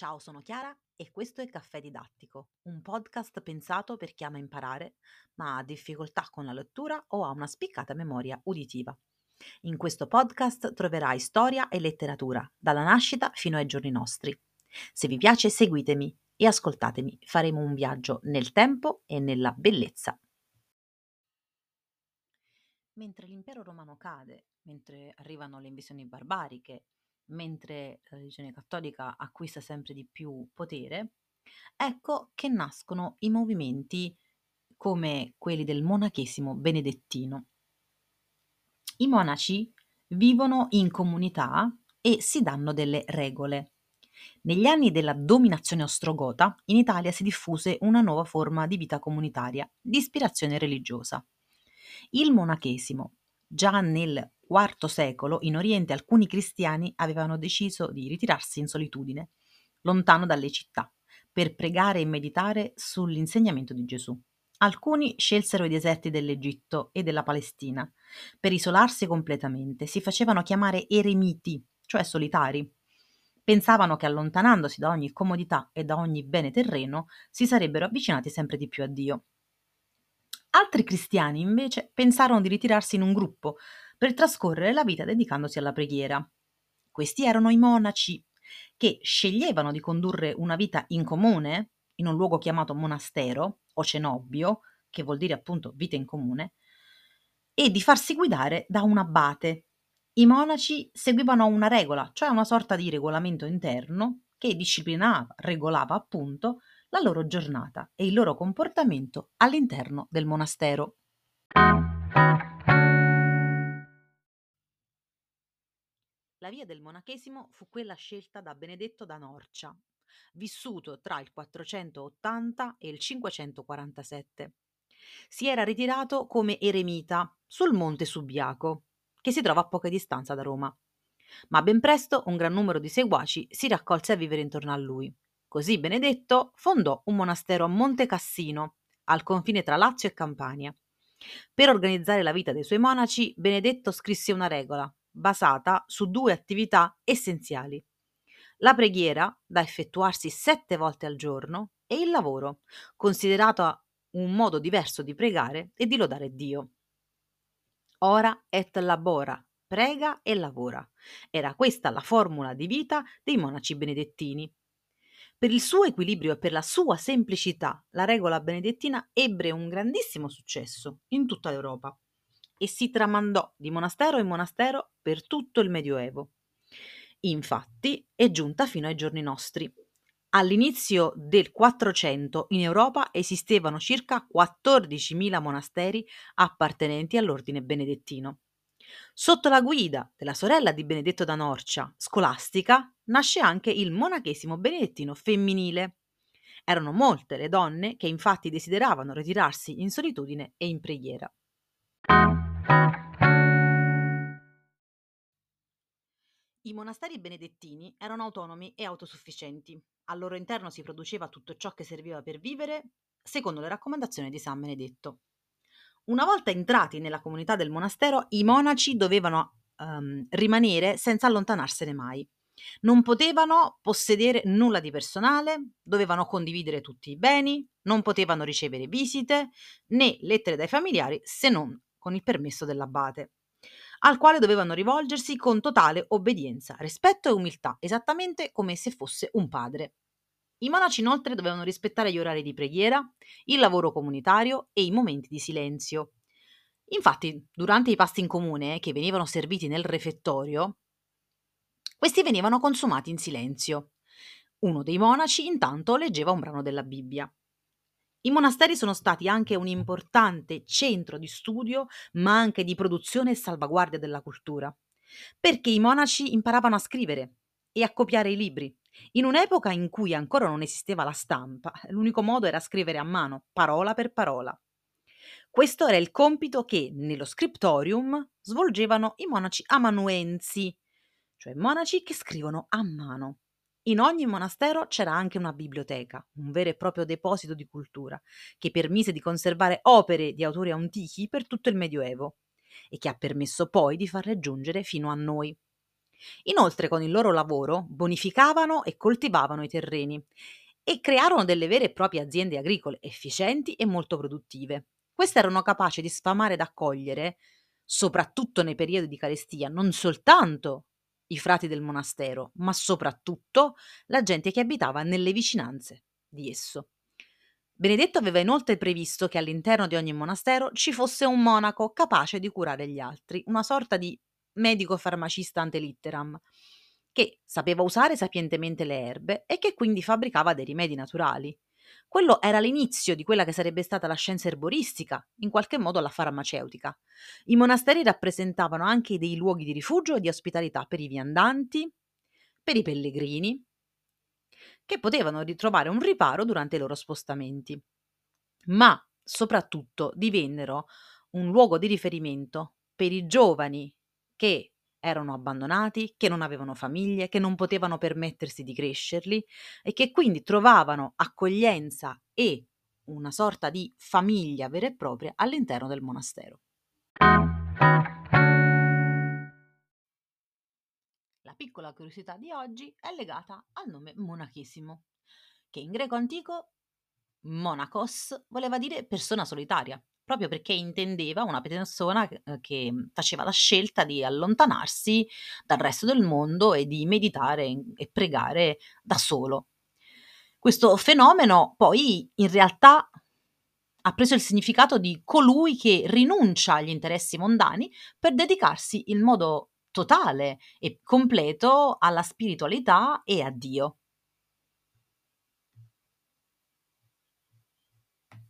Ciao, sono Chiara e questo è Caffè Didattico, un podcast pensato per chi ama imparare, ma ha difficoltà con la lettura o ha una spiccata memoria uditiva. In questo podcast troverai storia e letteratura, dalla nascita fino ai giorni nostri. Se vi piace seguitemi e ascoltatemi, faremo un viaggio nel tempo e nella bellezza. Mentre l'impero romano cade, mentre arrivano le invasioni barbariche, mentre la religione cattolica acquista sempre di più potere, ecco che nascono i movimenti come quelli del monachesimo benedettino. I monaci vivono in comunità e si danno delle regole. Negli anni della dominazione ostrogota, in Italia si diffuse una nuova forma di vita comunitaria, di ispirazione religiosa. Il monachesimo, già nel IV secolo in Oriente alcuni cristiani avevano deciso di ritirarsi in solitudine, lontano dalle città, per pregare e meditare sull'insegnamento di Gesù. Alcuni scelsero i deserti dell'Egitto e della Palestina per isolarsi completamente, si facevano chiamare eremiti, cioè solitari. Pensavano che allontanandosi da ogni comodità e da ogni bene terreno si sarebbero avvicinati sempre di più a Dio. Altri cristiani invece pensarono di ritirarsi in un gruppo, per trascorrere la vita dedicandosi alla preghiera. Questi erano i monaci, che sceglievano di condurre una vita in comune, in un luogo chiamato monastero o cenobio, che vuol dire appunto vita in comune, e di farsi guidare da un abate. I monaci seguivano una regola, cioè una sorta di regolamento interno che disciplinava, regolava appunto la loro giornata e il loro comportamento all'interno del monastero. La via del monachesimo fu quella scelta da Benedetto da Norcia, vissuto tra il 480 e il 547. Si era ritirato come eremita sul monte Subiaco, che si trova a poca distanza da Roma. Ma ben presto un gran numero di seguaci si raccolse a vivere intorno a lui. Così Benedetto fondò un monastero a Monte Cassino, al confine tra Lazio e Campania. Per organizzare la vita dei suoi monaci, Benedetto scrisse una regola, basata su due attività essenziali. La preghiera, da effettuarsi sette volte al giorno, e il lavoro, considerato un modo diverso di pregare e di lodare Dio. Ora et labora, prega e lavora. Era questa la formula di vita dei monaci benedettini. Per il suo equilibrio e per la sua semplicità, la regola benedettina ebbe un grandissimo successo in tutta l'Europa e si tramandò di monastero in monastero per tutto il Medioevo. Infatti è giunta fino ai giorni nostri. All'inizio del 400 in Europa esistevano circa 14.000 monasteri appartenenti all'ordine benedettino. Sotto la guida della sorella di Benedetto da Norcia, Scolastica, nasce anche il monachesimo benedettino femminile. Erano molte le donne che infatti desideravano ritirarsi in solitudine e in preghiera. I monasteri benedettini erano autonomi e autosufficienti. Al loro interno si produceva tutto ciò che serviva per vivere, secondo le raccomandazioni di San Benedetto. Una volta entrati nella comunità del monastero, i monaci dovevano um, rimanere senza allontanarsene mai. Non potevano possedere nulla di personale, dovevano condividere tutti i beni, non potevano ricevere visite né lettere dai familiari se non con il permesso dell'abate al quale dovevano rivolgersi con totale obbedienza, rispetto e umiltà, esattamente come se fosse un padre. I monaci inoltre dovevano rispettare gli orari di preghiera, il lavoro comunitario e i momenti di silenzio. Infatti, durante i pasti in comune che venivano serviti nel refettorio, questi venivano consumati in silenzio. Uno dei monaci intanto leggeva un brano della Bibbia. I monasteri sono stati anche un importante centro di studio, ma anche di produzione e salvaguardia della cultura, perché i monaci imparavano a scrivere e a copiare i libri. In un'epoca in cui ancora non esisteva la stampa, l'unico modo era scrivere a mano, parola per parola. Questo era il compito che nello scriptorium svolgevano i monaci amanuensi, cioè monaci che scrivono a mano. In ogni monastero c'era anche una biblioteca, un vero e proprio deposito di cultura, che permise di conservare opere di autori antichi per tutto il Medioevo e che ha permesso poi di farle giungere fino a noi. Inoltre con il loro lavoro bonificavano e coltivavano i terreni e crearono delle vere e proprie aziende agricole efficienti e molto produttive. Queste erano capaci di sfamare ed accogliere, soprattutto nei periodi di carestia, non soltanto i frati del monastero, ma soprattutto la gente che abitava nelle vicinanze di esso. Benedetto aveva inoltre previsto che all'interno di ogni monastero ci fosse un monaco capace di curare gli altri, una sorta di medico farmacista ante litteram, che sapeva usare sapientemente le erbe e che quindi fabbricava dei rimedi naturali. Quello era l'inizio di quella che sarebbe stata la scienza erboristica, in qualche modo la farmaceutica. I monasteri rappresentavano anche dei luoghi di rifugio e di ospitalità per i viandanti, per i pellegrini, che potevano ritrovare un riparo durante i loro spostamenti. Ma soprattutto divennero un luogo di riferimento per i giovani che erano abbandonati, che non avevano famiglie, che non potevano permettersi di crescerli e che quindi trovavano accoglienza e una sorta di famiglia vera e propria all'interno del monastero. La piccola curiosità di oggi è legata al nome monachissimo, che in greco antico monachos voleva dire persona solitaria, proprio perché intendeva una persona eh, che faceva la scelta di allontanarsi dal resto del mondo e di meditare e pregare da solo. Questo fenomeno poi in realtà ha preso il significato di colui che rinuncia agli interessi mondani per dedicarsi in modo totale e completo alla spiritualità e a Dio.